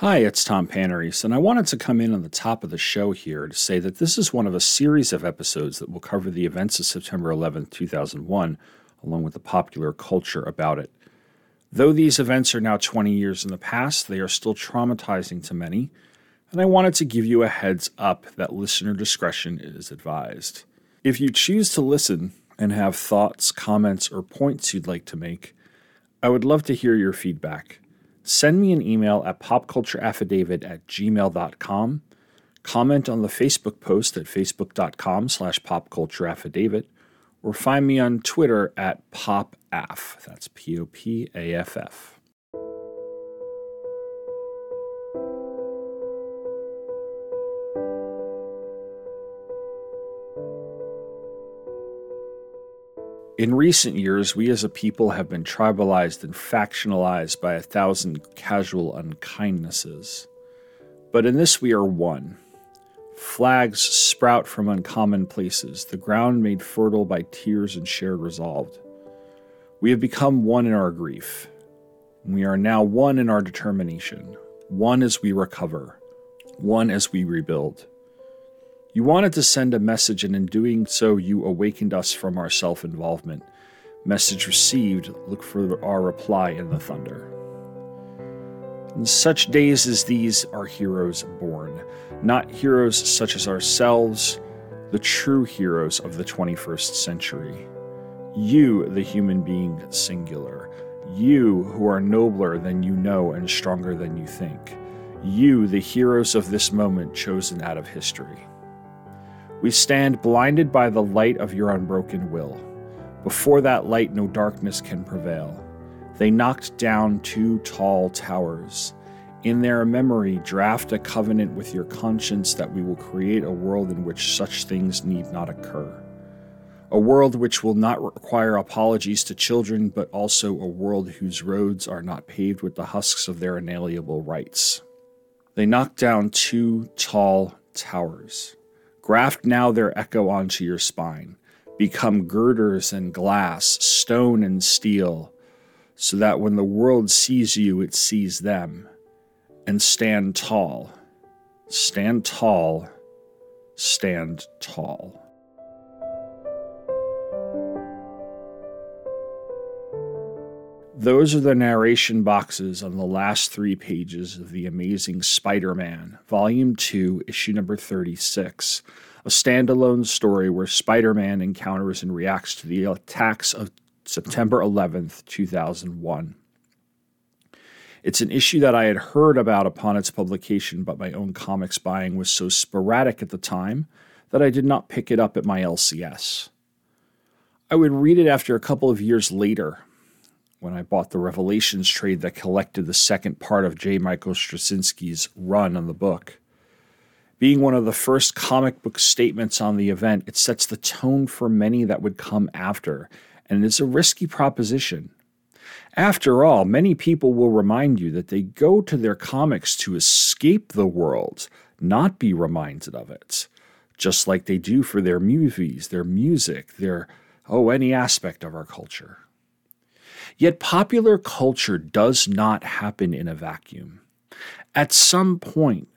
Hi, it's Tom Panarese, and I wanted to come in on the top of the show here to say that this is one of a series of episodes that will cover the events of September 11, 2001, along with the popular culture about it. Though these events are now 20 years in the past, they are still traumatizing to many, and I wanted to give you a heads up that listener discretion is advised. If you choose to listen and have thoughts, comments, or points you'd like to make, I would love to hear your feedback send me an email at popcultureaffidavit at gmail.com, comment on the Facebook post at facebook.com slash popcultureaffidavit, or find me on Twitter at popaff. That's P-O-P-A-F-F. In recent years, we as a people have been tribalized and factionalized by a thousand casual unkindnesses. But in this, we are one. Flags sprout from uncommon places, the ground made fertile by tears and shared resolve. We have become one in our grief. We are now one in our determination, one as we recover, one as we rebuild. You wanted to send a message, and in doing so, you awakened us from our self involvement. Message received, look for our reply in the thunder. In such days as these are heroes born, not heroes such as ourselves, the true heroes of the 21st century. You, the human being singular. You, who are nobler than you know and stronger than you think. You, the heroes of this moment chosen out of history. We stand blinded by the light of your unbroken will. Before that light, no darkness can prevail. They knocked down two tall towers. In their memory, draft a covenant with your conscience that we will create a world in which such things need not occur. A world which will not require apologies to children, but also a world whose roads are not paved with the husks of their inalienable rights. They knocked down two tall towers. Graft now their echo onto your spine. Become girders and glass, stone and steel, so that when the world sees you, it sees them. And stand tall. Stand tall. Stand tall. Those are the narration boxes on the last three pages of The Amazing Spider Man, Volume 2, Issue Number 36, a standalone story where Spider Man encounters and reacts to the attacks of September 11th, 2001. It's an issue that I had heard about upon its publication, but my own comics buying was so sporadic at the time that I did not pick it up at my LCS. I would read it after a couple of years later when I bought the Revelations trade that collected the second part of J. Michael Straczynski's run on the book. Being one of the first comic book statements on the event, it sets the tone for many that would come after, and it's a risky proposition. After all, many people will remind you that they go to their comics to escape the world, not be reminded of it, just like they do for their movies, their music, their, oh, any aspect of our culture. Yet popular culture does not happen in a vacuum. At some point,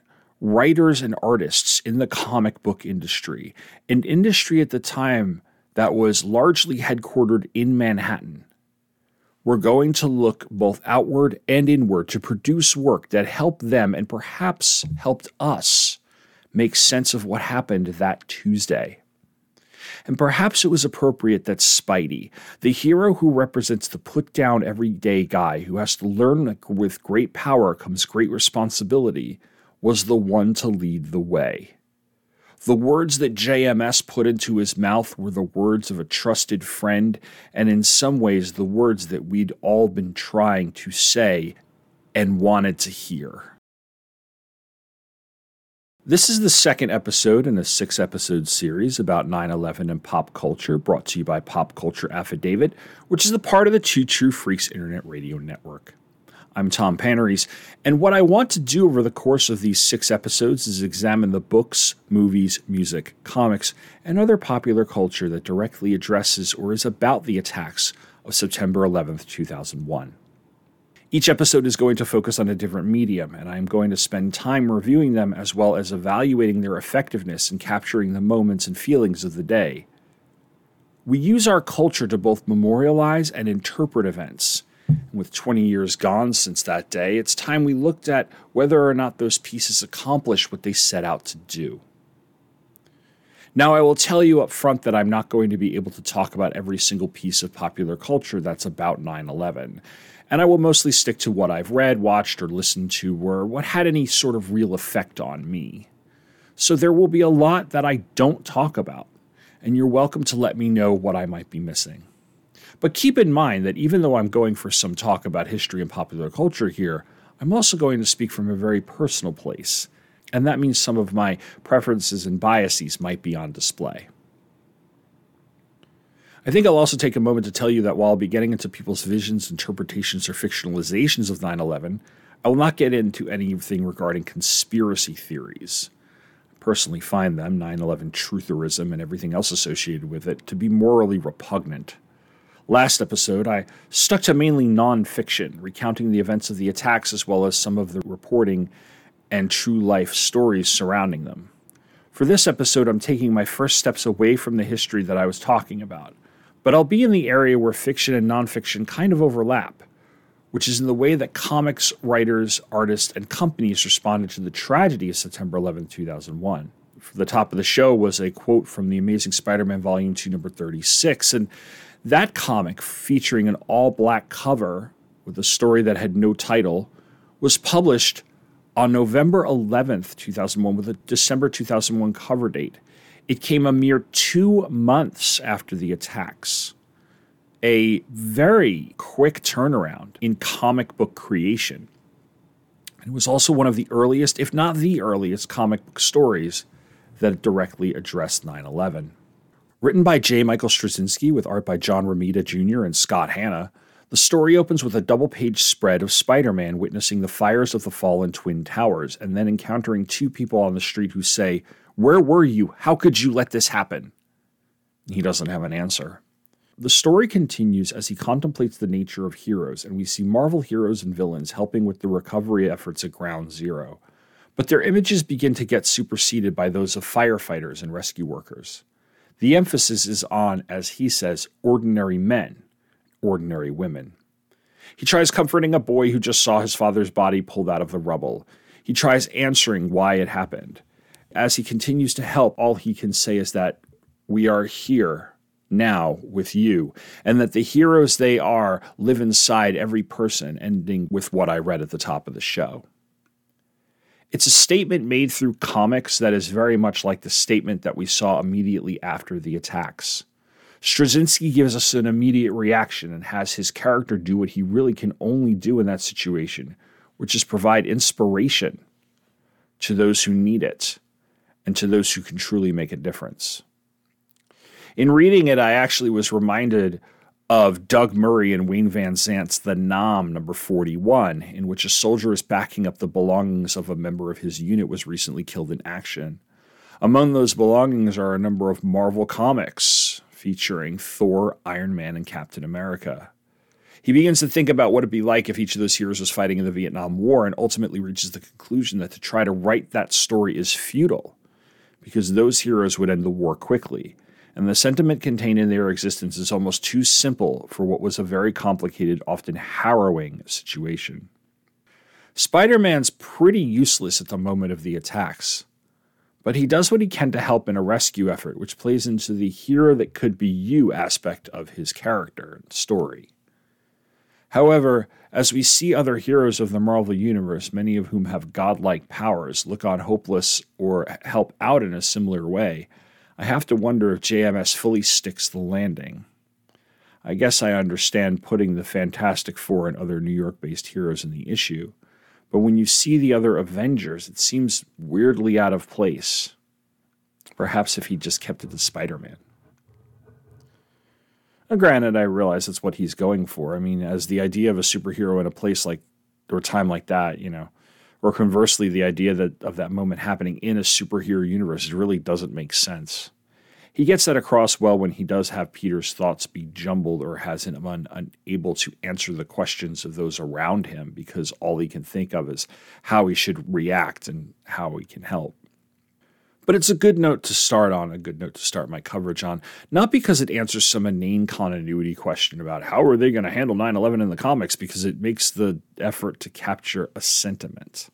writers and artists in the comic book industry, an industry at the time that was largely headquartered in Manhattan, were going to look both outward and inward to produce work that helped them and perhaps helped us make sense of what happened that Tuesday. And perhaps it was appropriate that Spidey, the hero who represents the put down everyday guy who has to learn that with great power comes great responsibility, was the one to lead the way. The words that JMS put into his mouth were the words of a trusted friend, and in some ways, the words that we'd all been trying to say and wanted to hear. This is the second episode in a six episode series about 9 11 and pop culture, brought to you by Pop Culture Affidavit, which is a part of the Two True Freaks Internet Radio Network. I'm Tom Panarese, and what I want to do over the course of these six episodes is examine the books, movies, music, comics, and other popular culture that directly addresses or is about the attacks of September 11th, 2001. Each episode is going to focus on a different medium, and I am going to spend time reviewing them as well as evaluating their effectiveness in capturing the moments and feelings of the day. We use our culture to both memorialize and interpret events. And with 20 years gone since that day, it's time we looked at whether or not those pieces accomplished what they set out to do. Now, I will tell you up front that I'm not going to be able to talk about every single piece of popular culture that's about 9 11 and I will mostly stick to what I've read, watched, or listened to, or what had any sort of real effect on me. So there will be a lot that I don't talk about, and you're welcome to let me know what I might be missing. But keep in mind that even though I'm going for some talk about history and popular culture here, I'm also going to speak from a very personal place, and that means some of my preferences and biases might be on display. I think I'll also take a moment to tell you that while I'll be getting into people's visions, interpretations, or fictionalizations of 9 11, I will not get into anything regarding conspiracy theories. I personally find them, 9 11 trutherism, and everything else associated with it, to be morally repugnant. Last episode, I stuck to mainly nonfiction, recounting the events of the attacks as well as some of the reporting and true life stories surrounding them. For this episode, I'm taking my first steps away from the history that I was talking about but I'll be in the area where fiction and nonfiction kind of overlap, which is in the way that comics, writers, artists, and companies responded to the tragedy of September 11, 2001. For the top of the show was a quote from The Amazing Spider Man Volume 2, number 36. And that comic, featuring an all black cover with a story that had no title, was published on November 11th, 2001, with a December 2001 cover date. It came a mere two months after the attacks. A very quick turnaround in comic book creation. It was also one of the earliest, if not the earliest, comic book stories that directly addressed 9 11. Written by J. Michael Straczynski with art by John Romita Jr. and Scott Hanna, the story opens with a double page spread of Spider Man witnessing the fires of the fallen Twin Towers and then encountering two people on the street who say, where were you? How could you let this happen? He doesn't have an answer. The story continues as he contemplates the nature of heroes, and we see Marvel heroes and villains helping with the recovery efforts at Ground Zero. But their images begin to get superseded by those of firefighters and rescue workers. The emphasis is on, as he says, ordinary men, ordinary women. He tries comforting a boy who just saw his father's body pulled out of the rubble. He tries answering why it happened. As he continues to help, all he can say is that we are here now with you, and that the heroes they are live inside every person, ending with what I read at the top of the show. It's a statement made through comics that is very much like the statement that we saw immediately after the attacks. Straczynski gives us an immediate reaction and has his character do what he really can only do in that situation, which is provide inspiration to those who need it and to those who can truly make a difference. In reading it, I actually was reminded of Doug Murray and Wayne Vansant's The Nam, number 41, in which a soldier is backing up the belongings of a member of his unit who was recently killed in action. Among those belongings are a number of Marvel comics featuring Thor, Iron Man, and Captain America. He begins to think about what it'd be like if each of those heroes was fighting in the Vietnam War and ultimately reaches the conclusion that to try to write that story is futile because those heroes would end the war quickly, and the sentiment contained in their existence is almost too simple for what was a very complicated, often harrowing situation. Spider Man's pretty useless at the moment of the attacks, but he does what he can to help in a rescue effort, which plays into the hero that could be you aspect of his character and story. However, as we see other heroes of the Marvel Universe, many of whom have godlike powers, look on hopeless or help out in a similar way, I have to wonder if JMS fully sticks the landing. I guess I understand putting the Fantastic Four and other New York based heroes in the issue, but when you see the other Avengers, it seems weirdly out of place. Perhaps if he just kept it to Spider Man. Now, granted, I realize that's what he's going for. I mean, as the idea of a superhero in a place like or time like that, you know, or conversely, the idea that of that moment happening in a superhero universe really doesn't make sense. He gets that across well when he does have Peter's thoughts be jumbled or has him un- unable to answer the questions of those around him because all he can think of is how he should react and how he can help. But it's a good note to start on, a good note to start my coverage on, not because it answers some inane continuity question about how are they going to handle 9 11 in the comics, because it makes the effort to capture a sentiment.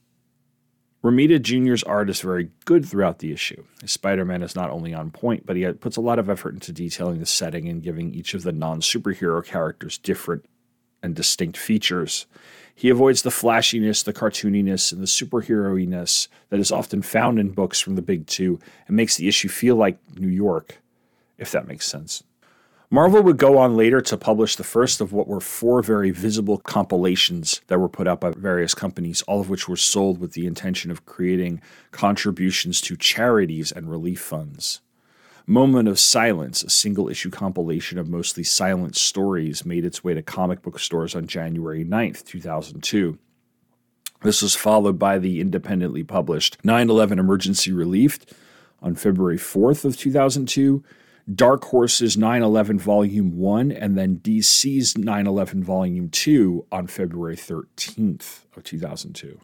Romita Jr.'s art is very good throughout the issue. Spider Man is not only on point, but he puts a lot of effort into detailing the setting and giving each of the non superhero characters different and distinct features. He avoids the flashiness, the cartooniness, and the superheroiness that is often found in books from the big two and makes the issue feel like New York, if that makes sense. Marvel would go on later to publish the first of what were four very visible compilations that were put out by various companies, all of which were sold with the intention of creating contributions to charities and relief funds. Moment of Silence, a single issue compilation of mostly silent stories, made its way to comic book stores on January 9th, 2002. This was followed by the independently published 9 11 Emergency Relief on February 4th of 2002, Dark Horse's 9 11 Volume 1, and then DC's 9 11 Volume 2 on February 13th of 2002.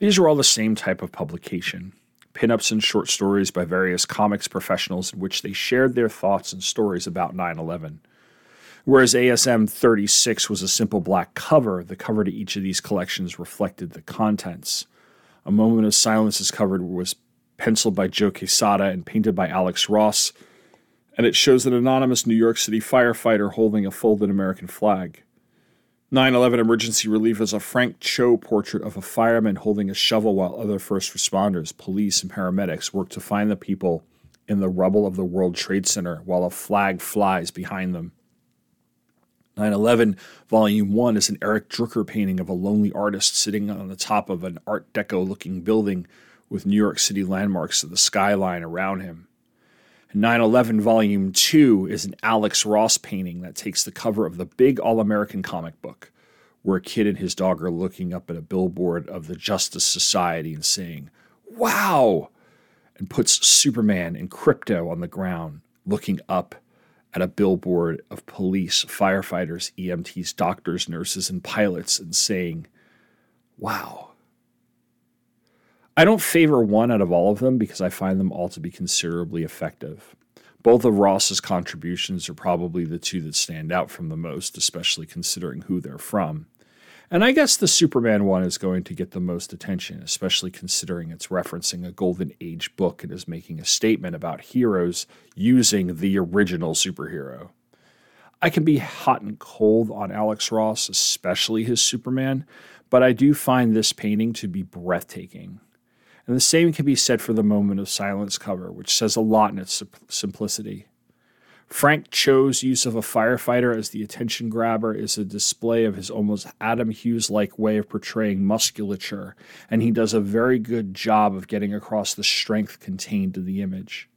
These are all the same type of publication pinups and short stories by various comics professionals in which they shared their thoughts and stories about 9 11. Whereas ASM 36 was a simple black cover, the cover to each of these collections reflected the contents. A Moment of Silence's cover was penciled by Joe Quesada and painted by Alex Ross, and it shows an anonymous New York City firefighter holding a folded American flag. 9 11 Emergency Relief is a Frank Cho portrait of a fireman holding a shovel while other first responders, police, and paramedics work to find the people in the rubble of the World Trade Center while a flag flies behind them. 9 11 Volume 1 is an Eric Drooker painting of a lonely artist sitting on the top of an Art Deco looking building with New York City landmarks of the skyline around him. 9 11 Volume 2 is an Alex Ross painting that takes the cover of the big All American comic book, where a kid and his dog are looking up at a billboard of the Justice Society and saying, Wow! and puts Superman and Krypto on the ground, looking up at a billboard of police, firefighters, EMTs, doctors, nurses, and pilots and saying, Wow. I don't favor one out of all of them because I find them all to be considerably effective. Both of Ross's contributions are probably the two that stand out from the most, especially considering who they're from. And I guess the Superman one is going to get the most attention, especially considering it's referencing a Golden Age book and is making a statement about heroes using the original superhero. I can be hot and cold on Alex Ross, especially his Superman, but I do find this painting to be breathtaking. And the same can be said for the Moment of Silence cover, which says a lot in its simplicity. Frank Cho's use of a firefighter as the attention grabber is a display of his almost Adam Hughes like way of portraying musculature, and he does a very good job of getting across the strength contained in the image.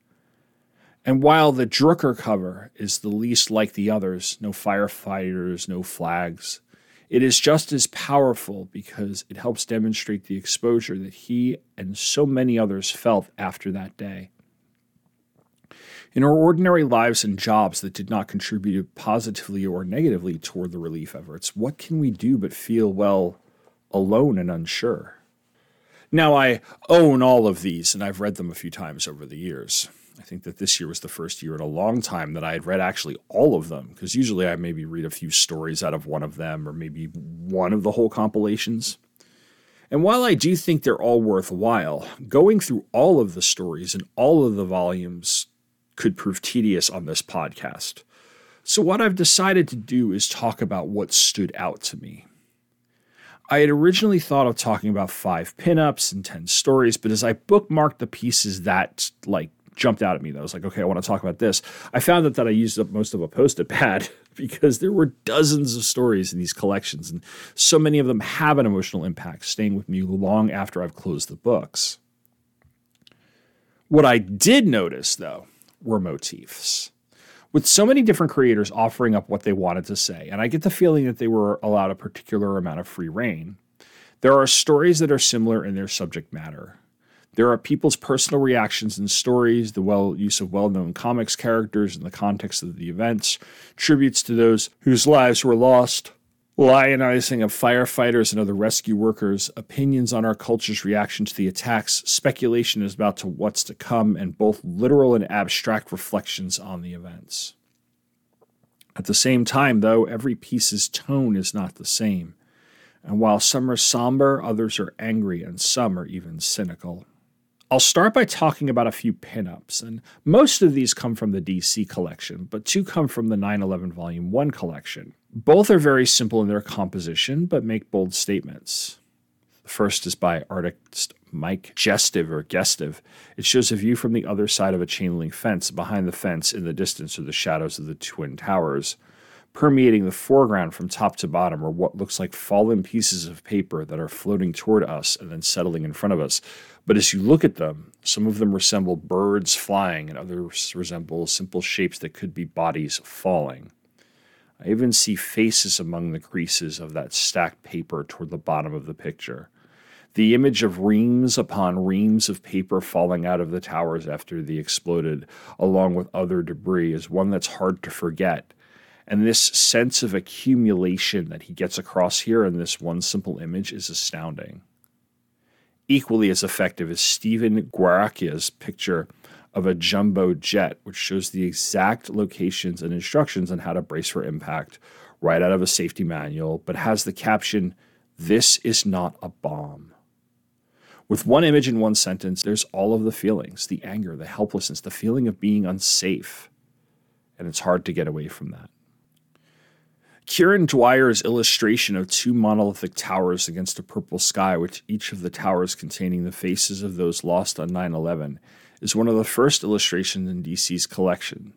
And while the Drooker cover is the least like the others no firefighters, no flags it is just as powerful because it helps demonstrate the exposure that he and so many others felt after that day. In our ordinary lives and jobs that did not contribute positively or negatively toward the relief efforts, what can we do but feel, well, alone and unsure? Now, I own all of these, and I've read them a few times over the years. I think that this year was the first year in a long time that I had read actually all of them, because usually I maybe read a few stories out of one of them or maybe one of the whole compilations. And while I do think they're all worthwhile, going through all of the stories and all of the volumes could prove tedious on this podcast. So, what I've decided to do is talk about what stood out to me. I had originally thought of talking about five pinups and 10 stories, but as I bookmarked the pieces that like jumped out at me that I was like, okay, I want to talk about this. I found that that I used up most of a post-it pad because there were dozens of stories in these collections, and so many of them have an emotional impact, staying with me long after I've closed the books. What I did notice, though, were motifs. With so many different creators offering up what they wanted to say, and I get the feeling that they were allowed a particular amount of free reign, there are stories that are similar in their subject matter There are people's personal reactions and stories, the well use of well-known comics characters in the context of the events, tributes to those whose lives were lost, lionizing of firefighters and other rescue workers, opinions on our culture's reaction to the attacks, speculation is about to what's to come, and both literal and abstract reflections on the events. At the same time, though, every piece's tone is not the same. And while some are somber, others are angry, and some are even cynical. I'll start by talking about a few pinups, and most of these come from the DC collection, but two come from the 9 11 Volume 1 collection. Both are very simple in their composition, but make bold statements. The first is by artist Mike Gestive or Gestive. It shows a view from the other side of a chain link fence. Behind the fence, in the distance, are the shadows of the Twin Towers. Permeating the foreground from top to bottom are what looks like fallen pieces of paper that are floating toward us and then settling in front of us. But as you look at them, some of them resemble birds flying, and others resemble simple shapes that could be bodies falling. I even see faces among the creases of that stacked paper toward the bottom of the picture. The image of reams upon reams of paper falling out of the towers after the exploded, along with other debris, is one that's hard to forget. And this sense of accumulation that he gets across here in this one simple image is astounding equally as effective is Stephen Guaracchia's picture of a jumbo jet, which shows the exact locations and instructions on how to brace for impact right out of a safety manual, but has the caption, This is not a bomb. With one image in one sentence, there's all of the feelings the anger, the helplessness, the feeling of being unsafe. And it's hard to get away from that. Kieron Dwyer's illustration of two monolithic towers against a purple sky, with each of the towers containing the faces of those lost on 9 11, is one of the first illustrations in DC's collection,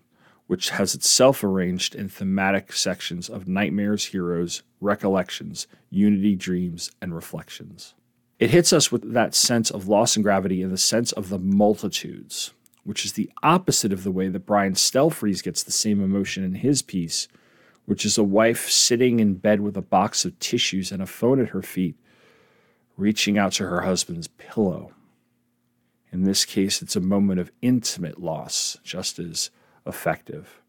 which has itself arranged in thematic sections of nightmares, heroes, recollections, unity, dreams, and reflections. It hits us with that sense of loss and gravity and the sense of the multitudes, which is the opposite of the way that Brian Stelfreeze gets the same emotion in his piece which is a wife sitting in bed with a box of tissues and a phone at her feet, reaching out to her husband's pillow. In this case, it's a moment of intimate loss, just as effective.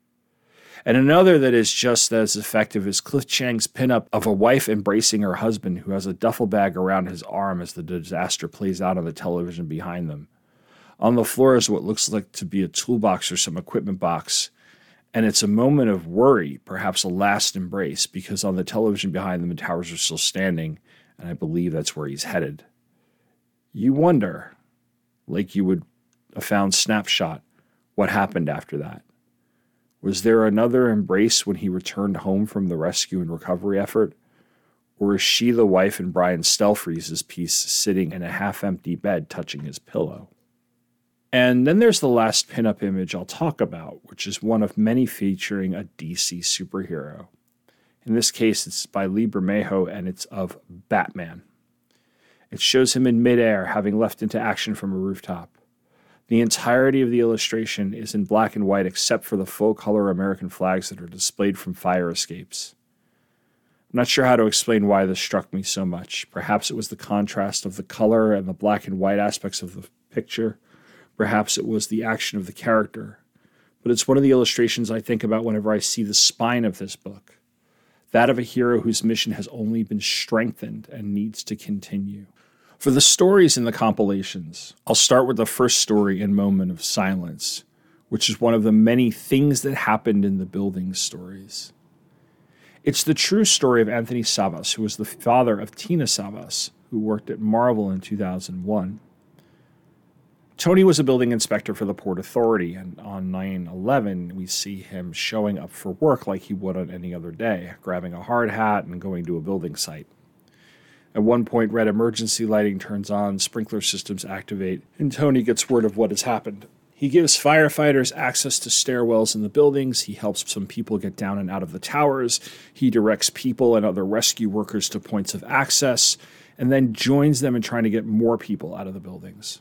And another that is just as effective is Cliff Chiang's pinup of a wife embracing her husband who has a duffel bag around his arm as the disaster plays out on the television behind them. On the floor is what looks like to be a toolbox or some equipment box, and it's a moment of worry, perhaps a last embrace, because on the television behind them, the towers are still standing, and I believe that's where he's headed. You wonder, like you would a found snapshot, what happened after that. Was there another embrace when he returned home from the rescue and recovery effort? Or is she the wife in Brian Stelfreeze's piece sitting in a half empty bed touching his pillow? And then there's the last pinup image I'll talk about, which is one of many featuring a DC superhero. In this case, it's by Lee Bermejo and it's of Batman. It shows him in midair, having leapt into action from a rooftop. The entirety of the illustration is in black and white except for the full color American flags that are displayed from fire escapes. I'm not sure how to explain why this struck me so much. Perhaps it was the contrast of the color and the black and white aspects of the picture Perhaps it was the action of the character. But it's one of the illustrations I think about whenever I see the spine of this book that of a hero whose mission has only been strengthened and needs to continue. For the stories in the compilations, I'll start with the first story in Moment of Silence, which is one of the many things that happened in the building stories. It's the true story of Anthony Savas, who was the father of Tina Savas, who worked at Marvel in 2001. Tony was a building inspector for the Port Authority, and on 9 11, we see him showing up for work like he would on any other day, grabbing a hard hat and going to a building site. At one point, red emergency lighting turns on, sprinkler systems activate, and Tony gets word of what has happened. He gives firefighters access to stairwells in the buildings. He helps some people get down and out of the towers. He directs people and other rescue workers to points of access, and then joins them in trying to get more people out of the buildings.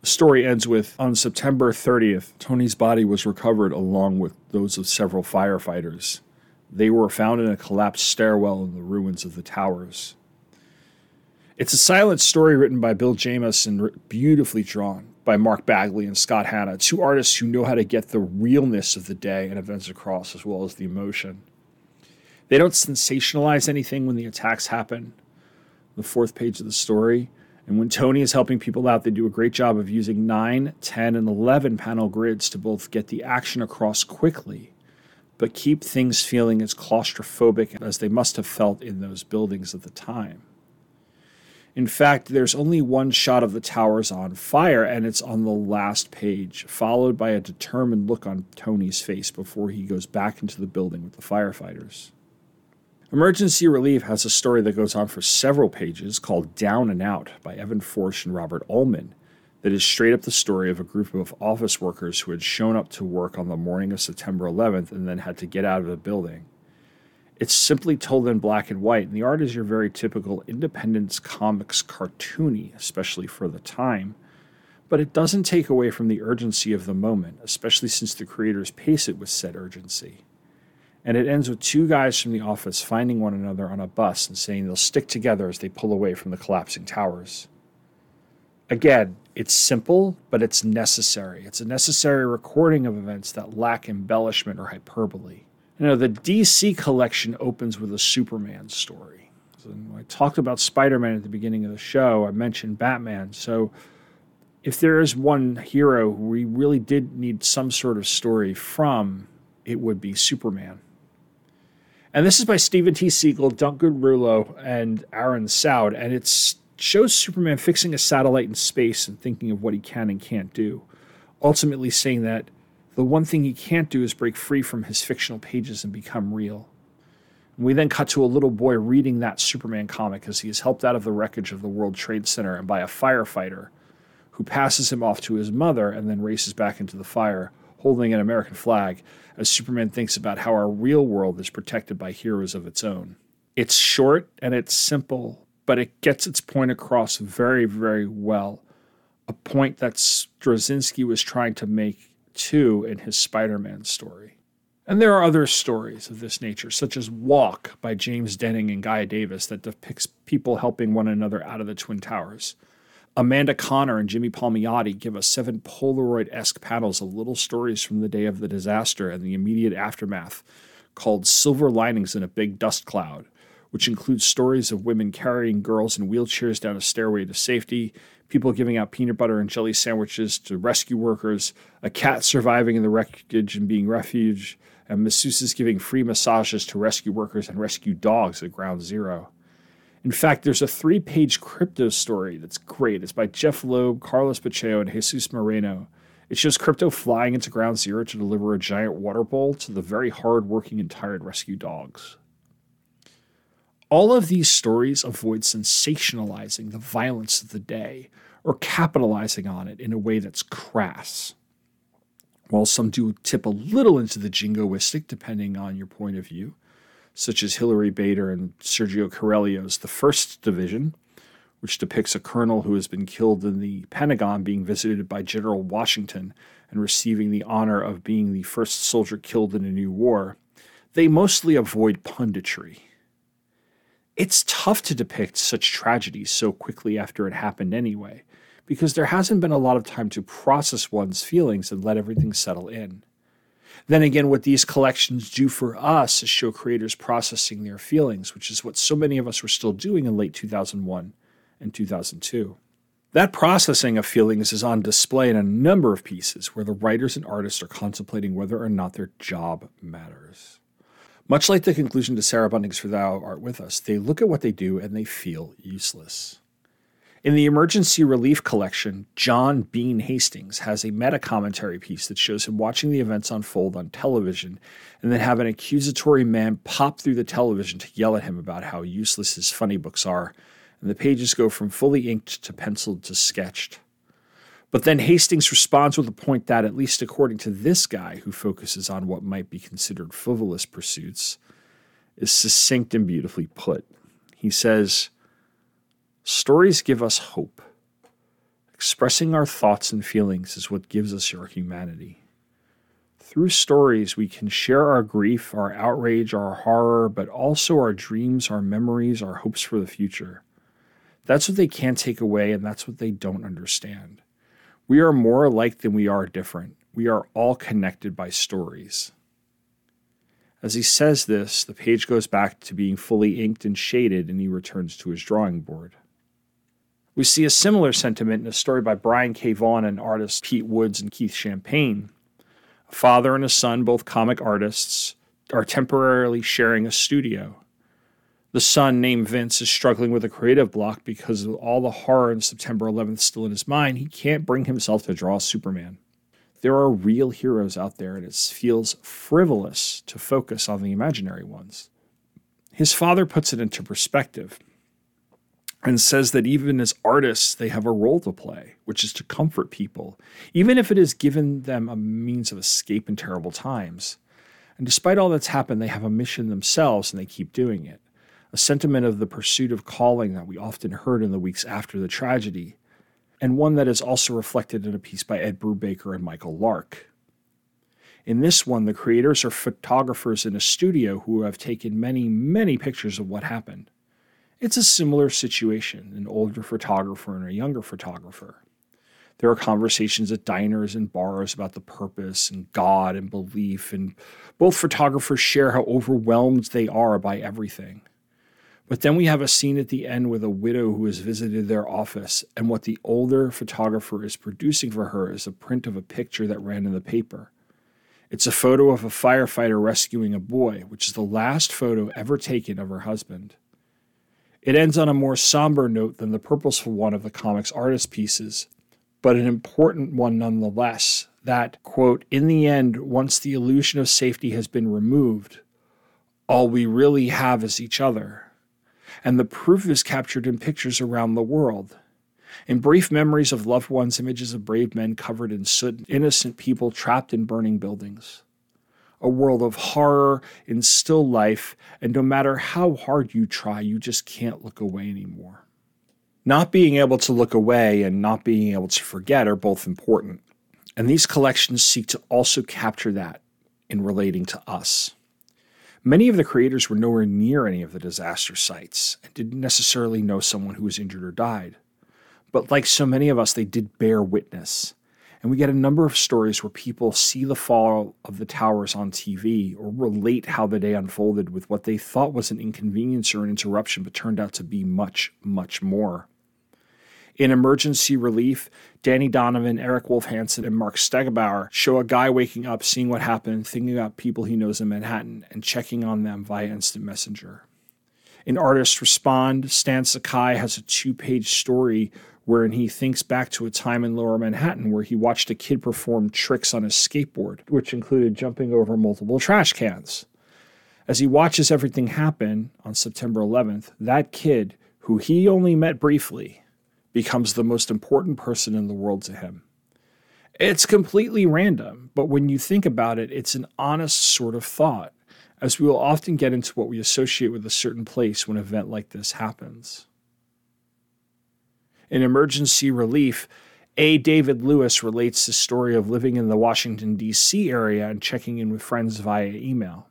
The story ends with On September 30th, Tony's body was recovered along with those of several firefighters. They were found in a collapsed stairwell in the ruins of the towers. It's a silent story written by Bill Jemas and beautifully drawn by Mark Bagley and Scott Hanna, two artists who know how to get the realness of the day and events across as well as the emotion. They don't sensationalize anything when the attacks happen. The fourth page of the story. And when Tony is helping people out, they do a great job of using 9, 10, and 11 panel grids to both get the action across quickly, but keep things feeling as claustrophobic as they must have felt in those buildings at the time. In fact, there's only one shot of the towers on fire, and it's on the last page, followed by a determined look on Tony's face before he goes back into the building with the firefighters. Emergency Relief has a story that goes on for several pages called Down and Out by Evan Forsch and Robert Ullman that is straight up the story of a group of office workers who had shown up to work on the morning of September 11th and then had to get out of the building. It's simply told in black and white, and the art is your very typical Independence Comics cartoony, especially for the time. But it doesn't take away from the urgency of the moment, especially since the creators pace it with said urgency. And it ends with two guys from the office finding one another on a bus and saying they'll stick together as they pull away from the collapsing towers. Again, it's simple, but it's necessary. It's a necessary recording of events that lack embellishment or hyperbole. You know, the DC collection opens with a Superman story. So I talked about Spider Man at the beginning of the show. I mentioned Batman. So if there is one hero we really did need some sort of story from, it would be Superman. And this is by Stephen T. Seagle, Duncan Rouleau, and Aaron Sowd. And it shows Superman fixing a satellite in space and thinking of what he can and can't do. Ultimately, saying that the one thing he can't do is break free from his fictional pages and become real. And we then cut to a little boy reading that Superman comic as he is helped out of the wreckage of the World Trade Center and by a firefighter who passes him off to his mother and then races back into the fire, holding an American flag, as Superman thinks about how our real world is protected by heroes of its own. It's short and it's simple, but it gets its point across very, very well. A point that Straczynski was trying to make too in his Spider Man story. And there are other stories of this nature, such as Walk by James Denning and Guy Davis, that depicts people helping one another out of the Twin Towers. Amanda Conner and Jimmy Palmiotti give us seven Polaroid esque panels of little stories from the day of the disaster and the immediate aftermath called Silver Linings in a Big Dust Cloud, which includes stories of women carrying girls in wheelchairs down a stairway to safety, people giving out peanut butter and jelly sandwiches to rescue workers, a cat surviving in the wreckage and being refuge, and masseuses giving free massages to rescue workers and rescue dogs at Ground Zero. In fact, there's a three page Krypto story that's great. It's by Jeph Loeb, Carlos Pacheco, and Jesus Merino. It shows Krypto flying into Ground Zero to deliver a giant water bowl to the very hard working and tired rescue dogs. All of these stories avoid sensationalizing the violence of the day or capitalizing on it in a way that's crass. While some do tip a little into the jingoistic, depending on your point of view, such as Hilary Bader and Sergio Cariello's The First Division, which depicts a colonel who has been killed in the Pentagon being visited by General Washington and receiving the honor of being the first soldier killed in a new war, they mostly avoid punditry it's tough to depict such tragedies so quickly after it happened anyway, because there hasn't been a lot of time to process one's feelings and let everything settle in. Then again, what these collections do for us is show creators processing their feelings, which is what so many of us were still doing in late 2001 and 2002. That processing of feelings is on display in a number of pieces where the writers and artists are contemplating whether or not their job matters. Much like the conclusion to Sarah Bunting's For Thou Art With Us, they look at what they do and they feel useless. In the Emergency Relief Collection, John Bean Hastings has a meta commentary piece that shows him watching the events unfold on television and then have an accusatory man pop through the television to yell at him about how useless his funny books are, and the pages go from fully inked to penciled to sketched. But then Hastings responds with a point that, at least according to this guy who focuses on what might be considered frivolous pursuits, is succinct and beautifully put. He says, Stories give us hope. Expressing our thoughts and feelings is what gives us our humanity. Through stories, we can share our grief, our outrage, our horror, but also our dreams, our memories, our hopes for the future. That's what they can't take away, and that's what they don't understand. We are more alike than we are different. We are all connected by stories. As he says this, the page goes back to being fully inked and shaded, and he returns to his drawing board. We see a similar sentiment in a story by Brian K. Vaughan and artists Pete Woods and Keith Champagne. A father and a son, both comic artists, are temporarily sharing a studio. The son, named Vince, is struggling with a creative block because of all the horror in September 11th still in his mind. He can't bring himself to draw Superman. There are real heroes out there, and it feels frivolous to focus on the imaginary ones. His father puts it into perspective and says that even as artists, they have a role to play, which is to comfort people, even if it has given them a means of escape in terrible times. And despite all that's happened, they have a mission themselves and they keep doing it. A sentiment of the pursuit of calling that we often heard in the weeks after the tragedy, and one that is also reflected in a piece by Ed Brubaker and Michael Lark. In this one, the creators are photographers in a studio who have taken many, many pictures of what happened. It's a similar situation an older photographer and a younger photographer. There are conversations at diners and bars about the purpose and God and belief, and both photographers share how overwhelmed they are by everything. But then we have a scene at the end with a widow who has visited their office, and what the older photographer is producing for her is a print of a picture that ran in the paper. It's a photo of a firefighter rescuing a boy, which is the last photo ever taken of her husband. It ends on a more somber note than the purposeful one of the comic's artist pieces, but an important one nonetheless. That, quote, in the end, once the illusion of safety has been removed, all we really have is each other. And the proof is captured in pictures around the world. In brief memories of loved ones, images of brave men covered in soot, innocent people trapped in burning buildings a world of horror in still life, and no matter how hard you try, you just can't look away anymore. Not being able to look away and not being able to forget are both important, and these collections seek to also capture that in relating to us. Many of the creators were nowhere near any of the disaster sites and didn't necessarily know someone who was injured or died. But like so many of us, they did bear witness and we get a number of stories where people see the fall of the towers on TV or relate how the day unfolded with what they thought was an inconvenience or an interruption, but turned out to be much, much more. In Emergency Relief, Danny Donovan, Eric Wolf Hansen, and Mark Stegebauer show a guy waking up, seeing what happened, thinking about people he knows in Manhattan, and checking on them via instant messenger. In Artists Respond, Stan Sakai has a two page story wherein he thinks back to a time in lower Manhattan where he watched a kid perform tricks on his skateboard, which included jumping over multiple trash cans. As he watches everything happen on September 11th, that kid, who he only met briefly, becomes the most important person in the world to him. It's completely random, but when you think about it, it's an honest sort of thought, as we will often get into what we associate with a certain place when an event like this happens. In emergency relief, A. David Lewis relates the story of living in the Washington, D.C. area and checking in with friends via email.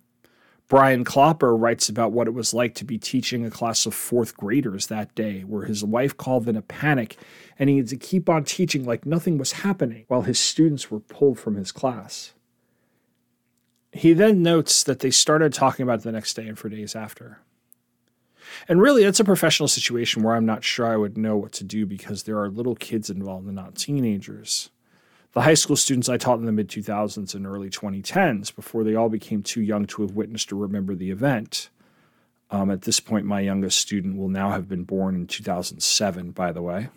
Brian Klopper writes about what it was like to be teaching a class of fourth graders that day, where his wife called in a panic and he had to keep on teaching like nothing was happening while his students were pulled from his class. He then notes that they started talking about it the next day and for days after. And really, it's a professional situation where I'm not sure I would know what to do because there are little kids involved and not teenagers. The high school students I taught in the mid 2000s and early 2010s, before they all became too young to have witnessed or remember the event. Um, at this point, my youngest student will now have been born in 2007, by the way.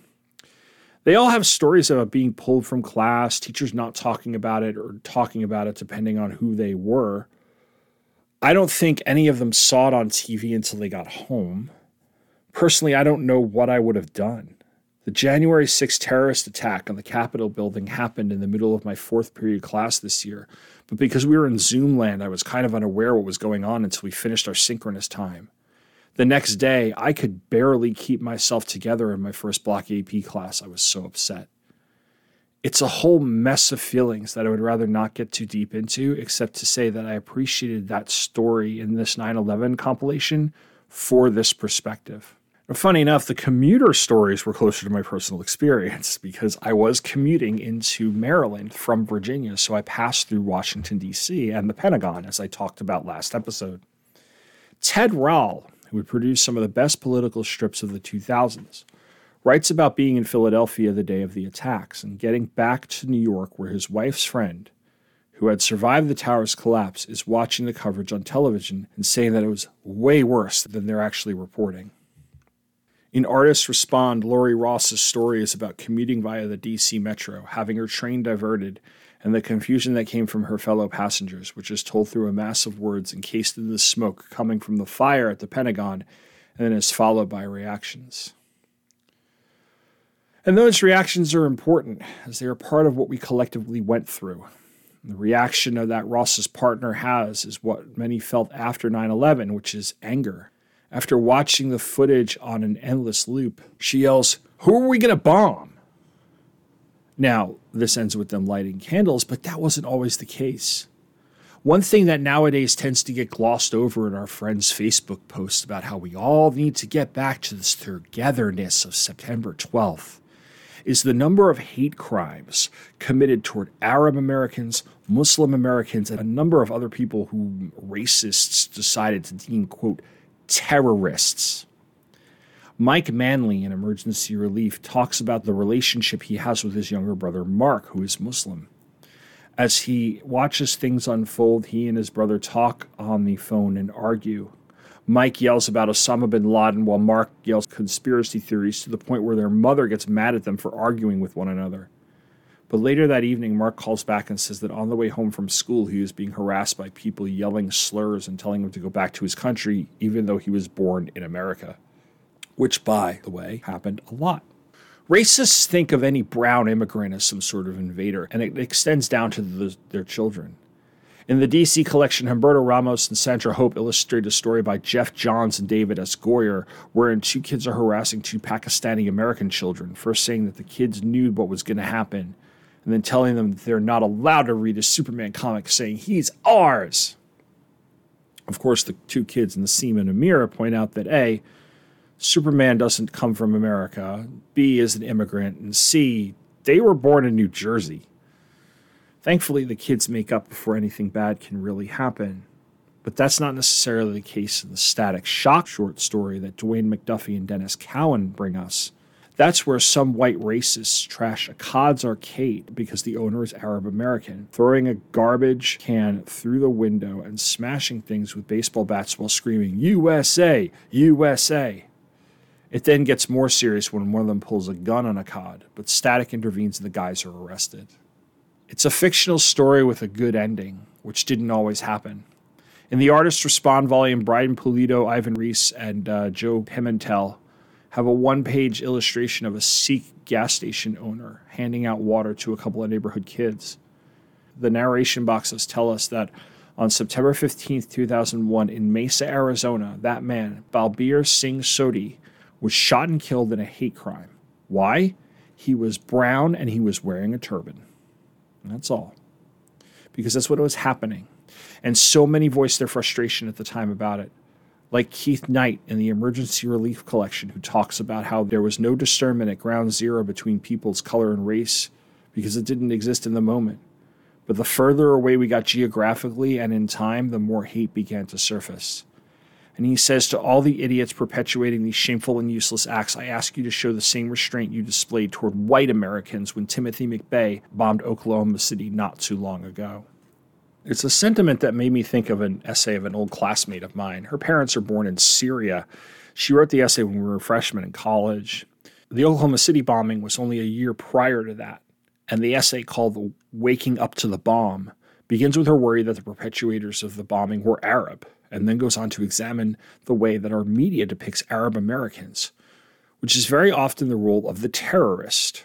They all have stories about being pulled from class, teachers not talking about it or talking about it depending on who they were. I don't think any of them saw it on TV until they got home. Personally, I don't know what I would have done. The January 6th terrorist attack on the Capitol building happened in the middle of my fourth period class this year, but because we were in Zoom land, I was kind of unaware what was going on until we finished our synchronous time. The next day, I could barely keep myself together in my first block AP class. I was so upset it's a whole mess of feelings that I would rather not get too deep into, except to say that I appreciated that story in this 9 11 compilation for this perspective. Funny enough, the commuter stories were closer to my personal experience because I was commuting into Maryland from Virginia. So I passed through Washington, D.C. and the Pentagon, as I talked about last episode. Ted Rall, who would produce some of the best political strips of the 2000s, writes about being in Philadelphia the day of the attacks and getting back to New York, where his wife's friend, who had survived the tower's collapse, is watching the coverage on television and saying that it was way worse than they're actually reporting. In Artists Respond, Lori Ross's story is about commuting via the DC Metro, having her train diverted, and the confusion that came from her fellow passengers, which is told through a mass of words encased in the smoke coming from the fire at the Pentagon, and then is followed by reactions. And those reactions are important, as they are part of what we collectively went through. The reaction of that Ross's partner has is what many felt after 9 11, which is anger after watching the footage on an endless loop, she yells, Who are we going to bomb? Now, this ends with them lighting candles, but that wasn't always the case. One thing that nowadays tends to get glossed over in our friends' Facebook posts about how we all need to get back to this togetherness of September 12th is the number of hate crimes committed toward Arab Americans, Muslim Americans, and a number of other people who racists decided to deem, quote, terrorists. Mike Manley in Emergency Relief talks about the relationship he has with his younger brother Mark, who is Muslim. As he watches things unfold, he and his brother talk on the phone and argue. Mike yells about Osama bin Laden while Mark yells conspiracy theories to the point where their mother gets mad at them for arguing with one another. But later that evening, Mark calls back and says that on the way home from school, he was being harassed by people yelling slurs and telling him to go back to his country, even though he was born in America. Which, by the way, happened a lot. Racists think of any brown immigrant as some sort of invader, and it extends down to the, their children. In the DC collection, Humberto Ramos and Sandra Hope illustrate a story by Geoff Johns and David S. Goyer, wherein two kids are harassing two Pakistani American children, first saying that the kids knew what was going to happen, and then telling them that they're not allowed to read a Superman comic, saying, He's ours. Of course, the two kids in the Seaman and Amira point out that A, Superman doesn't come from America, B is an immigrant, and C, they were born in New Jersey. Thankfully, the kids make up before anything bad can really happen. But that's not necessarily the case in the Static Shock short story that Dwayne McDuffie and Denys Cowan bring us. That's where some white racists trash Akkad's arcade because the owner is Arab American, throwing a garbage can through the window and smashing things with baseball bats while screaming, USA, USA. It then gets more serious when one of them pulls a gun on Akkad, but Static intervenes and the guys are arrested. It's a fictional story with a good ending, which didn't always happen. In the Artists Respond volume, Brian Pulido, Ivan Reis, and uh, Joe Pimentel have a one page illustration of a Sikh gas station owner handing out water to a couple of neighborhood kids. The narration boxes tell us that on September 15, 2001, in Mesa, Arizona, that man, Balbir Singh Sodhi, was shot and killed in a hate crime. Why? He was brown and he was wearing a turban. And that's all. Because that's what was happening. And so many voiced their frustration at the time about it like Keith Knight in the Emergency Relief Collection, who talks about how there was no discernment at ground zero between people's color and race because it didn't exist in the moment. But the further away we got geographically and in time, the more hate began to surface. And he says to all the idiots perpetuating these shameful and useless acts, I ask you to show the same restraint you displayed toward white Americans when Timothy McVeigh bombed Oklahoma City not too long ago. It's a sentiment that made me think of an essay of an old classmate of mine. Her parents are born in Syria. She wrote the essay when we were freshmen in college. The Oklahoma City bombing was only a year prior to that. And the essay called Waking Up to the Bomb begins with her worry that the perpetuators of the bombing were Arab, and then goes on to examine the way that our media depicts Arab Americans, which is very often the role of the terrorist.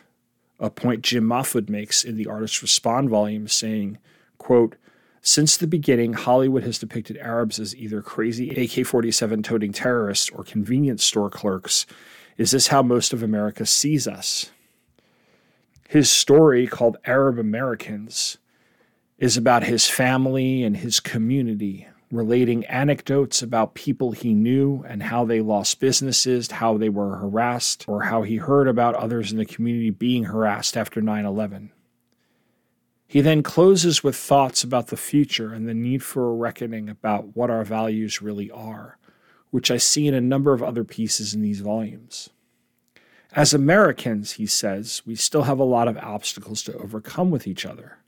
A point Jim Mahfood makes in the Artists Respond volume, saying, quote, since the beginning, Hollywood has depicted Arabs as either crazy AK 47 toting terrorists or convenience store clerks. Is this how most of America sees us? His story, called Arab Americans, is about his family and his community, relating anecdotes about people he knew and how they lost businesses, how they were harassed, or how he heard about others in the community being harassed after 9 11. He then closes with thoughts about the future and the need for a reckoning about what our values really are, which I see in a number of other pieces in these volumes. As Americans, he says, we still have a lot of obstacles to overcome with each other.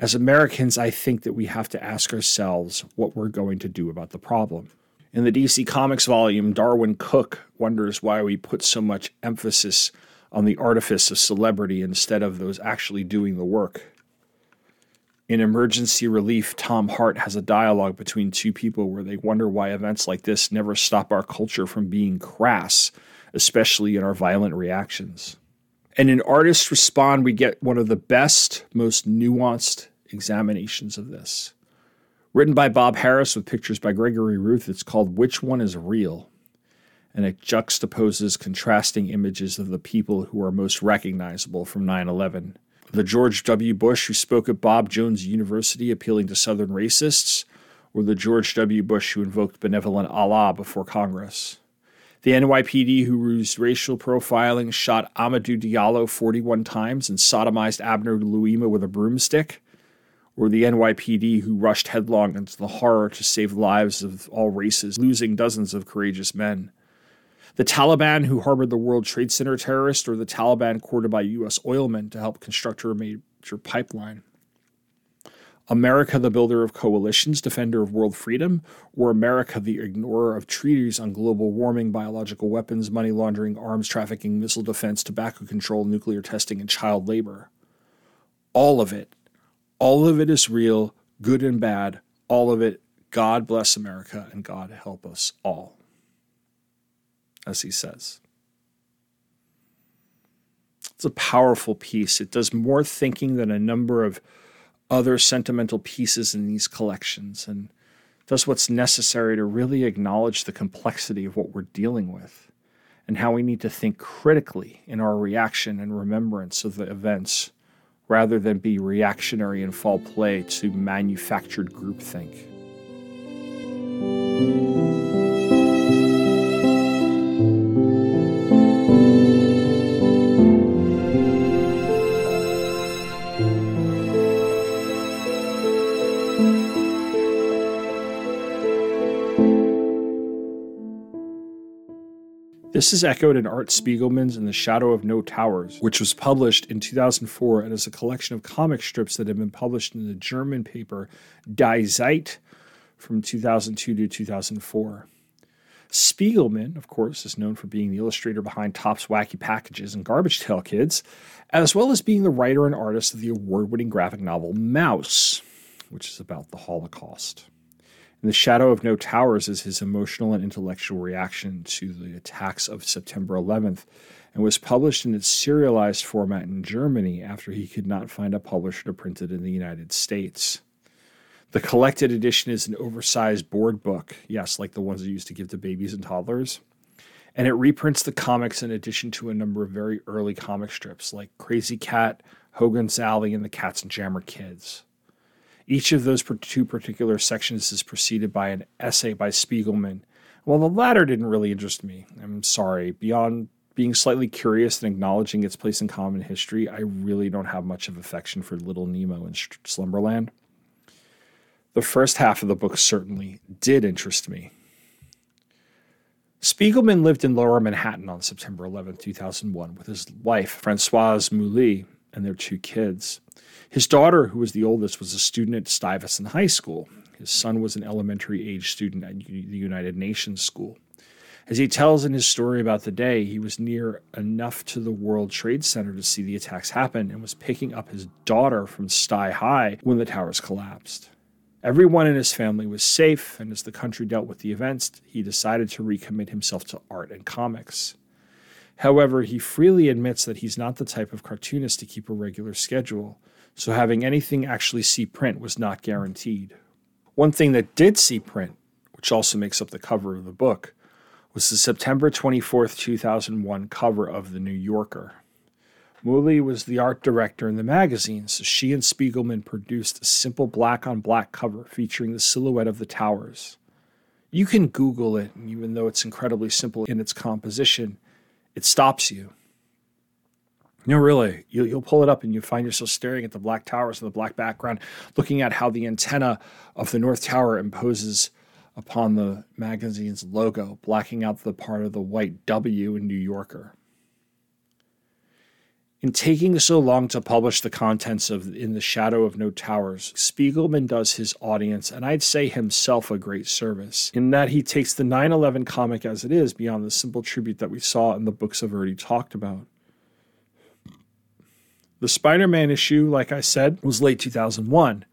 As Americans, I think that we have to ask ourselves what we're going to do about the problem. In the DC Comics volume, Darwyn Cooke wonders why we put so much emphasis on the artifice of celebrity instead of those actually doing the work. In Emergency Relief, Tom Hart has a dialogue between two people where they wonder why events like this never stop our culture from being crass, especially in our violent reactions. And in Artists Respond, we get one of the best, most nuanced examinations of this. Written by Bob Harris with pictures by Gregory Ruth, it's called Which One is Real? And it juxtaposes contrasting images of the people who are most recognizable from 9 11. The George W. Bush who spoke at Bob Jones University appealing to Southern racists, or the George W. Bush who invoked benevolent Allah before Congress. The NYPD who used racial profiling shot Amadou Diallo 41 times and sodomized Abner Louima with a broomstick or the NYPD who rushed headlong into the horror to save lives of all races, losing dozens of courageous men. The Taliban who harbored the World Trade Center terrorist, or the Taliban courted by U.S. oilmen to help construct a major pipeline. America, the builder of coalitions, defender of world freedom, or America, the ignorer of treaties on global warming, biological weapons, money laundering, arms trafficking, missile defense, tobacco control, nuclear testing, and child labor. All of it all of it is real, good and bad. All of it. God bless America and God help us all. As he says. It's a powerful piece. It does more thinking than a number of other sentimental pieces in these collections and does what's necessary to really acknowledge the complexity of what we're dealing with and how we need to think critically in our reaction and remembrance of the events rather than be reactionary and fall prey to manufactured groupthink. This is echoed in Art Spiegelman's In the Shadow of No Towers, which was published in 2004 and is a collection of comic strips that have been published in the German paper Die Zeit from 2002 to 2004. Spiegelman, of course, is known for being the illustrator behind Topps Wacky Packages and Garbage Pail Kids, as well as being the writer and artist of the award winning graphic novel Maus, which is about the Holocaust. In the Shadow of No Towers is his emotional and intellectual reaction to the attacks of September 11th and was published in its serialized format in Germany after he could not find a publisher to print it in the United States. The collected edition is an oversized board book, yes, like the ones they used to give to babies and toddlers. And it reprints the comics in addition to a number of very early comic strips like Krazy Kat, Hogan's Alley, and the Katzenjammer Kids. Each of those two particular sections is preceded by an essay by Spiegelman. While the latter didn't really interest me. I'm sorry. Beyond being slightly curious and acknowledging its place in common history, I really don't have much of affection for Little Nemo in Slumberland. The first half of the book certainly did interest me. Spiegelman lived in lower Manhattan on September 11, 2001, with his wife, Francoise Mouly, and their two kids. His daughter, who was the oldest, was a student at Stuyvesant High School. His son was an elementary age student at the United Nations School. As he tells in his story about the day, he was near enough to the World Trade Center to see the attacks happen and was picking up his daughter from Stuy High when the towers collapsed. Everyone in his family was safe, and as the country dealt with the events, he decided to recommit himself to art and comics. However, he freely admits that he's not the type of cartoonist to keep a regular schedule, so having anything actually see print was not guaranteed. One thing that did see print, which also makes up the cover of the book, was the September 24th, 2001 cover of The New Yorker. Mouly was the art director in the magazine, so she and Spiegelman produced a simple black on black cover featuring the silhouette of the towers. You can Google it, and even though it's incredibly simple in its composition, it stops you. No, really, you'll, you'll pull it up and you find yourself staring at the black towers and the black background, looking at how the antenna of the North Tower imposes upon the magazine's logo, blacking out the part of the white W in New Yorker. In taking so long to publish the contents of In the Shadow of No Towers, Spiegelman does his audience, and I'd say himself, a great service, in that he takes the 9 11 comic as it is beyond the simple tribute that we saw in the books I've already talked about. The Spider Man issue, like I said, was late 2001,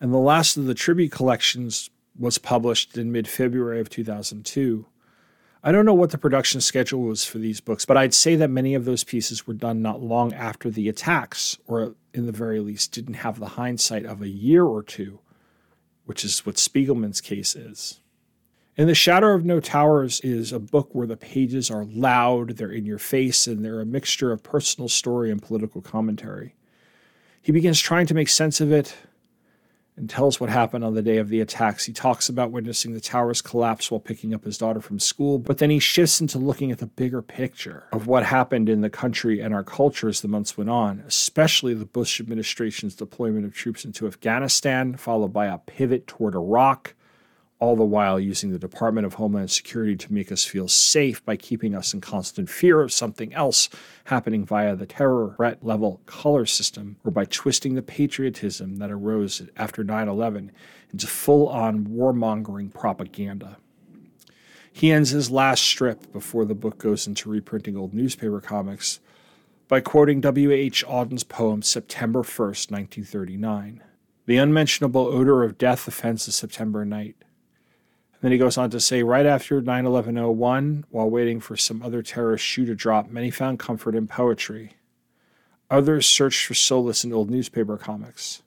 and the last of the tribute collections was published in mid February of 2002. I don't know what the production schedule was for these books, but I'd say that many of those pieces were done not long after the attacks, or in the very least, didn't have the hindsight of a year or two, which is what Spiegelman's case is. In the Shadow of No Towers is a book where the pages are loud, they're in your face, and they're a mixture of personal story and political commentary. He begins trying to make sense of it, and tells what happened on the day of the attacks. He talks about witnessing the towers collapse while picking up his daughter from school, but then he shifts into looking at the bigger picture of what happened in the country and our culture as the months went on, especially the Bush administration's deployment of troops into Afghanistan, followed by a pivot toward Iraq all the while using the Department of Homeland Security to make us feel safe by keeping us in constant fear of something else happening via the terror threat level color system, or by twisting the patriotism that arose after 9 11 into full on warmongering propaganda. He ends his last strip before the book goes into reprinting old newspaper comics by quoting W.H. Auden's poem September 1st, 1939. The unmentionable odor of death offends the September night. Then he goes on to say, right after 9 11 01, while waiting for some other terrorist shoe to drop, many found comfort in poetry. Others searched for solace in old newspaper comics.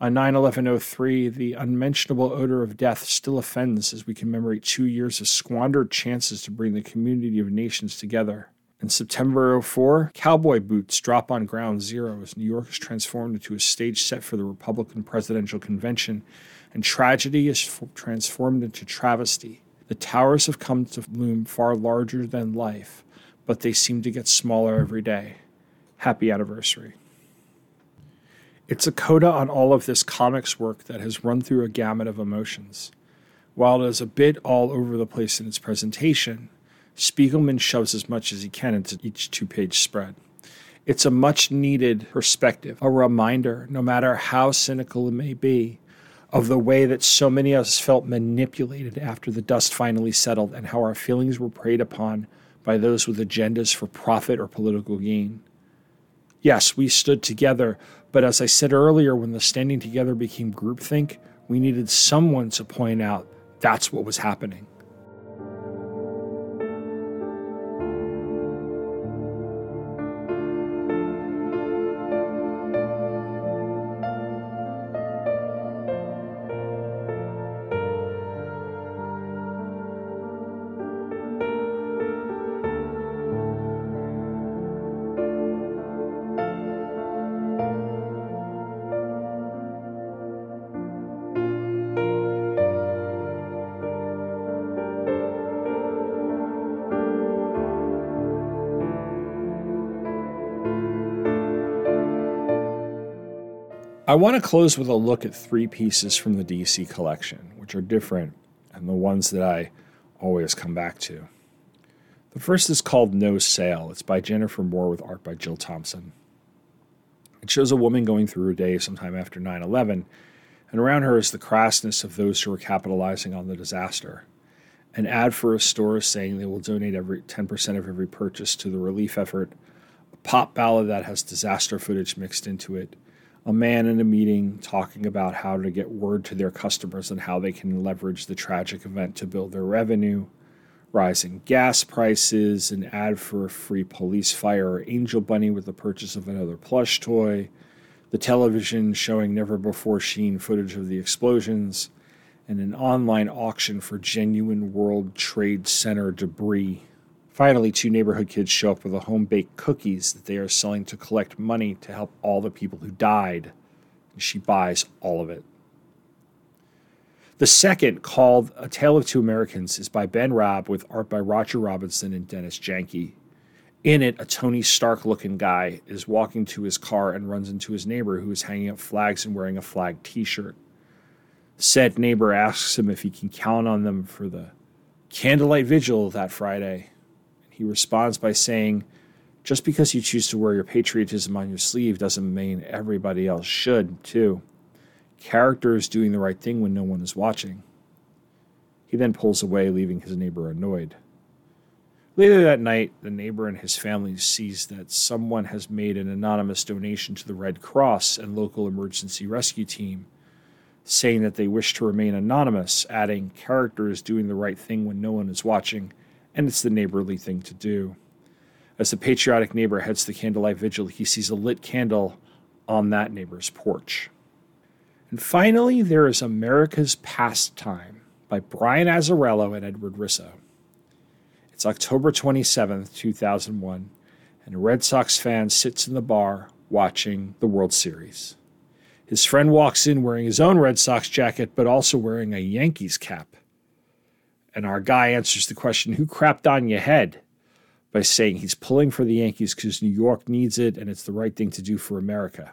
On 9 11 03, the unmentionable odor of death still offends as we commemorate two years of squandered chances to bring the community of nations together. In September 04, cowboy boots drop on ground zero as New York is transformed into a stage set for the Republican presidential convention and tragedy is f- transformed into travesty. The towers have come to loom far larger than life, but they seem to get smaller every day. Happy anniversary. It's a coda on all of this comics work that has run through a gamut of emotions. While it is a bit all over the place in its presentation, Spiegelman shoves as much as he can into each two page spread. It's a much needed perspective, a reminder, no matter how cynical it may be, of the way that so many of us felt manipulated after the dust finally settled and how our feelings were preyed upon by those with agendas for profit or political gain. Yes, we stood together, but as I said earlier, when the standing together became groupthink, we needed someone to point out that's what was happening. I want to close with a look at three pieces from the DC collection, which are different and the ones that I always come back to. The first is called No Sale. It's by Jennifer Moore with art by Jill Thompson. It shows a woman going through her day sometime after 9 11, and around her is the crassness of those who are capitalizing on the disaster. An ad for a store saying they will donate every 10% of every purchase to the relief effort, a pop ballad that has disaster footage mixed into it, a man in a meeting talking about how to get word to their customers and how they can leverage the tragic event to build their revenue, rising gas prices, an ad for a free police fire or angel bunny with the purchase of another plush toy, the television showing never before seen footage of the explosions, and an online auction for genuine World Trade Center debris Finally, two neighborhood kids show up with a home baked cookies that they are selling to collect money to help all the people who died. And she buys all of it. The second, called A Tale of Two Americans, is by Ben Raab with art by Roger Robinson and Dennis Janke. In it, a Tony Stark looking guy is walking to his car and runs into his neighbor who is hanging up flags and wearing a flag t shirt. Said neighbor asks him if he can count on them for the candlelight vigil that Friday. He responds by saying, Just because you choose to wear your patriotism on your sleeve doesn't mean everybody else should, too. Character is doing the right thing when no one is watching. He then pulls away, leaving his neighbor annoyed. Later that night, the neighbor and his family sees that someone has made an anonymous donation to the Red Cross and local emergency rescue team, saying that they wish to remain anonymous, adding, Character is doing the right thing when no one is watching, and it's the neighborly thing to do. As the patriotic neighbor heads the candlelight vigil, he sees a lit candle on that neighbor's porch. And finally, there is America's Pastime by Brian Azzarello and Edward Risso. It's October 27th, 2001, and a Red Sox fan sits in the bar watching the World Series. His friend walks in wearing his own Red Sox jacket, but also wearing a Yankees cap. And our guy answers the question, Who crapped on your head? by saying he's pulling for the Yankees because New York needs it and it's the right thing to do for America.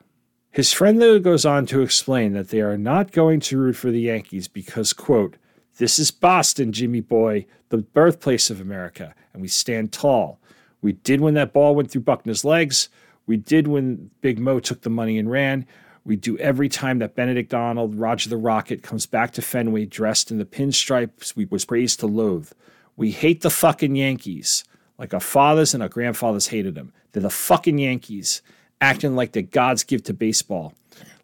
His friend, though, goes on to explain that they are not going to root for the Yankees because, quote, this is Boston, Jimmy boy, the birthplace of America, and we stand tall. We did when that ball went through Buckner's legs. We did when Big Mo took the money and ran. We do every time that Benedict Arnold, Roger the Rocket, comes back to Fenway dressed in the pinstripes we was praised to loathe. We hate the fucking Yankees, like our fathers and our grandfathers hated them. They're the fucking Yankees acting like the gods give to baseball.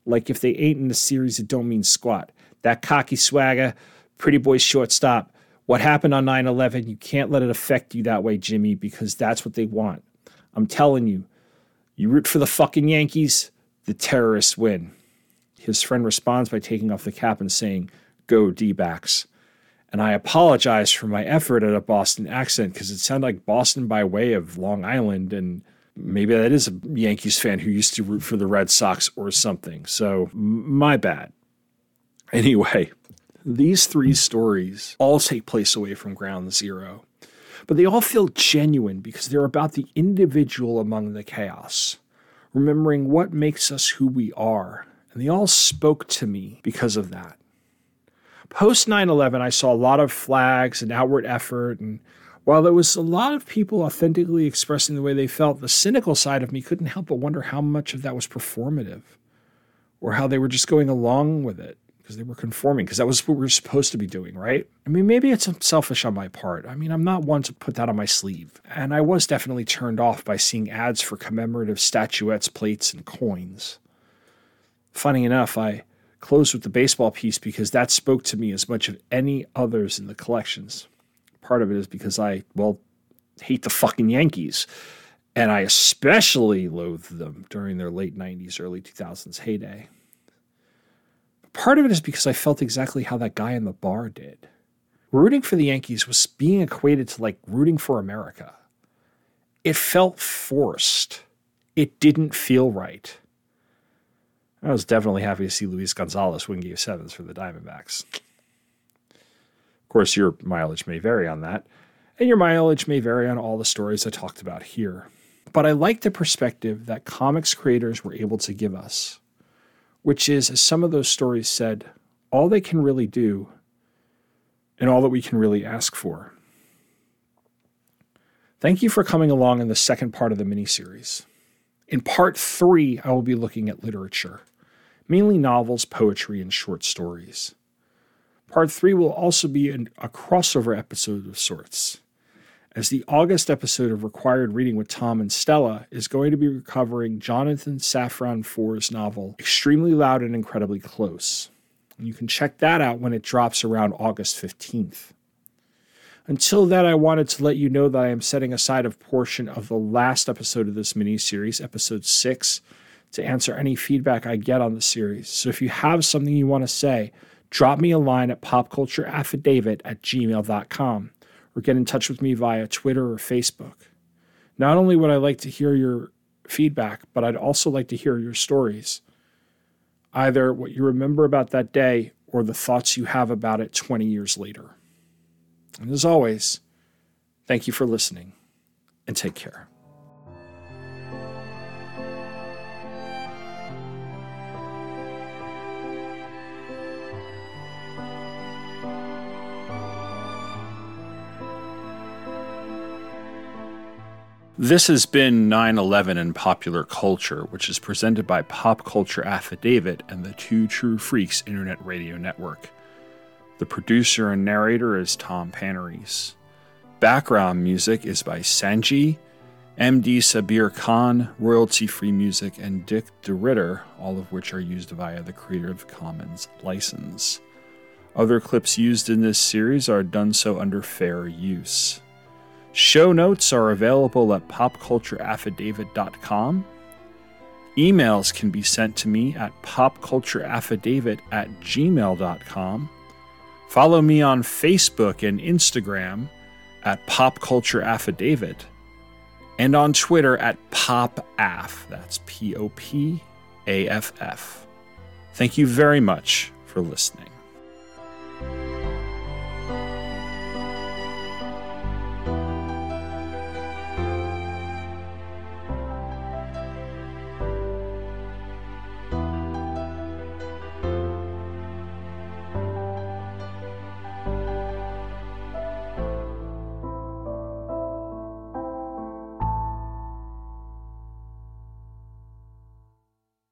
Like if they ain't in the series, it don't mean squat. That cocky swagger, pretty boy shortstop. What happened on 9 11, you can't let it affect you that way, Jimmy, because that's what they want. I'm telling you, you root for the fucking Yankees, the terrorists win. His friend responds by taking off the cap and saying, Go D backs. And I apologize for my effort at a Boston accent because it sounded like Boston by way of Long Island and maybe that is a Yankees fan who used to root for the Red Sox or something. So, my bad. Anyway, these three stories all take place away from ground zero, but they all feel genuine because they're about the individual among the chaos, remembering what makes us who we are. And they all spoke to me because of that. Post 9 11, I saw a lot of flags and outward effort and while there was a lot of people authentically expressing the way they felt, the cynical side of me couldn't help but wonder how much of that was performative or how they were just going along with it because they were conforming, because that was what we were supposed to be doing, right? I mean, maybe it's selfish on my part. I mean, I'm not one to put that on my sleeve. And I was definitely turned off by seeing ads for commemorative statuettes, plates, and coins. Funny enough, I closed with the baseball piece because that spoke to me as much as any others in the collections part of it is because I, well, hate the fucking Yankees. And I especially loathed them during their late 90s, early 2000s heyday. Part of it is because I felt exactly how that guy in the bar did. Rooting for the Yankees was being equated to like rooting for America. It felt forced. It didn't feel right. I was definitely happy to see Luis Gonzalez win game sevens for the Diamondbacks. Of course, your mileage may vary on that, and your mileage may vary on all the stories I talked about here. But I like the perspective that comics creators were able to give us, which is, as some of those stories said, all they can really do and all that we can really ask for. Thank you for coming along in the second part of the miniseries. In part three, I will be looking at literature, mainly novels, poetry, and short stories. Part three will also be an, a crossover episode of sorts, as the August episode of Required Reading with Tom and Stella is going to be recovering Jonathan Safran Foer's novel, Extremely Loud and Incredibly Close. And you can check that out when it drops around August 15th. Until then, I wanted to let you know that I am setting aside a portion of the last episode of this mini series, episode six, to answer any feedback I get on the series. So if you have something you want to say, drop me a line at popcultureaffidavit at gmail.com or get in touch with me via Twitter or Facebook. Not only would I like to hear your feedback, but I'd also like to hear your stories. Either what you remember about that day or the thoughts you have about it 20 years later. And as always, thank you for listening and take care. This has been 9 11 in popular culture, which is presented by Pop Culture Affidavit and the Two True Freaks Internet Radio Network. The producer and narrator is Tom Panarese. Background music is by Sanji, MD Sabir Khan, royalty free music, and Dick DeRitter, all of which are used via the Creative Commons license. Other clips used in this series are done so under fair use. Show notes are available at popcultureaffidavit.com. Emails can be sent to me at popcultureaffidavit at gmail.com. Follow me on Facebook and Instagram at popcultureaffidavit and on Twitter at popaff. That's P O P A F F. Thank you very much for listening.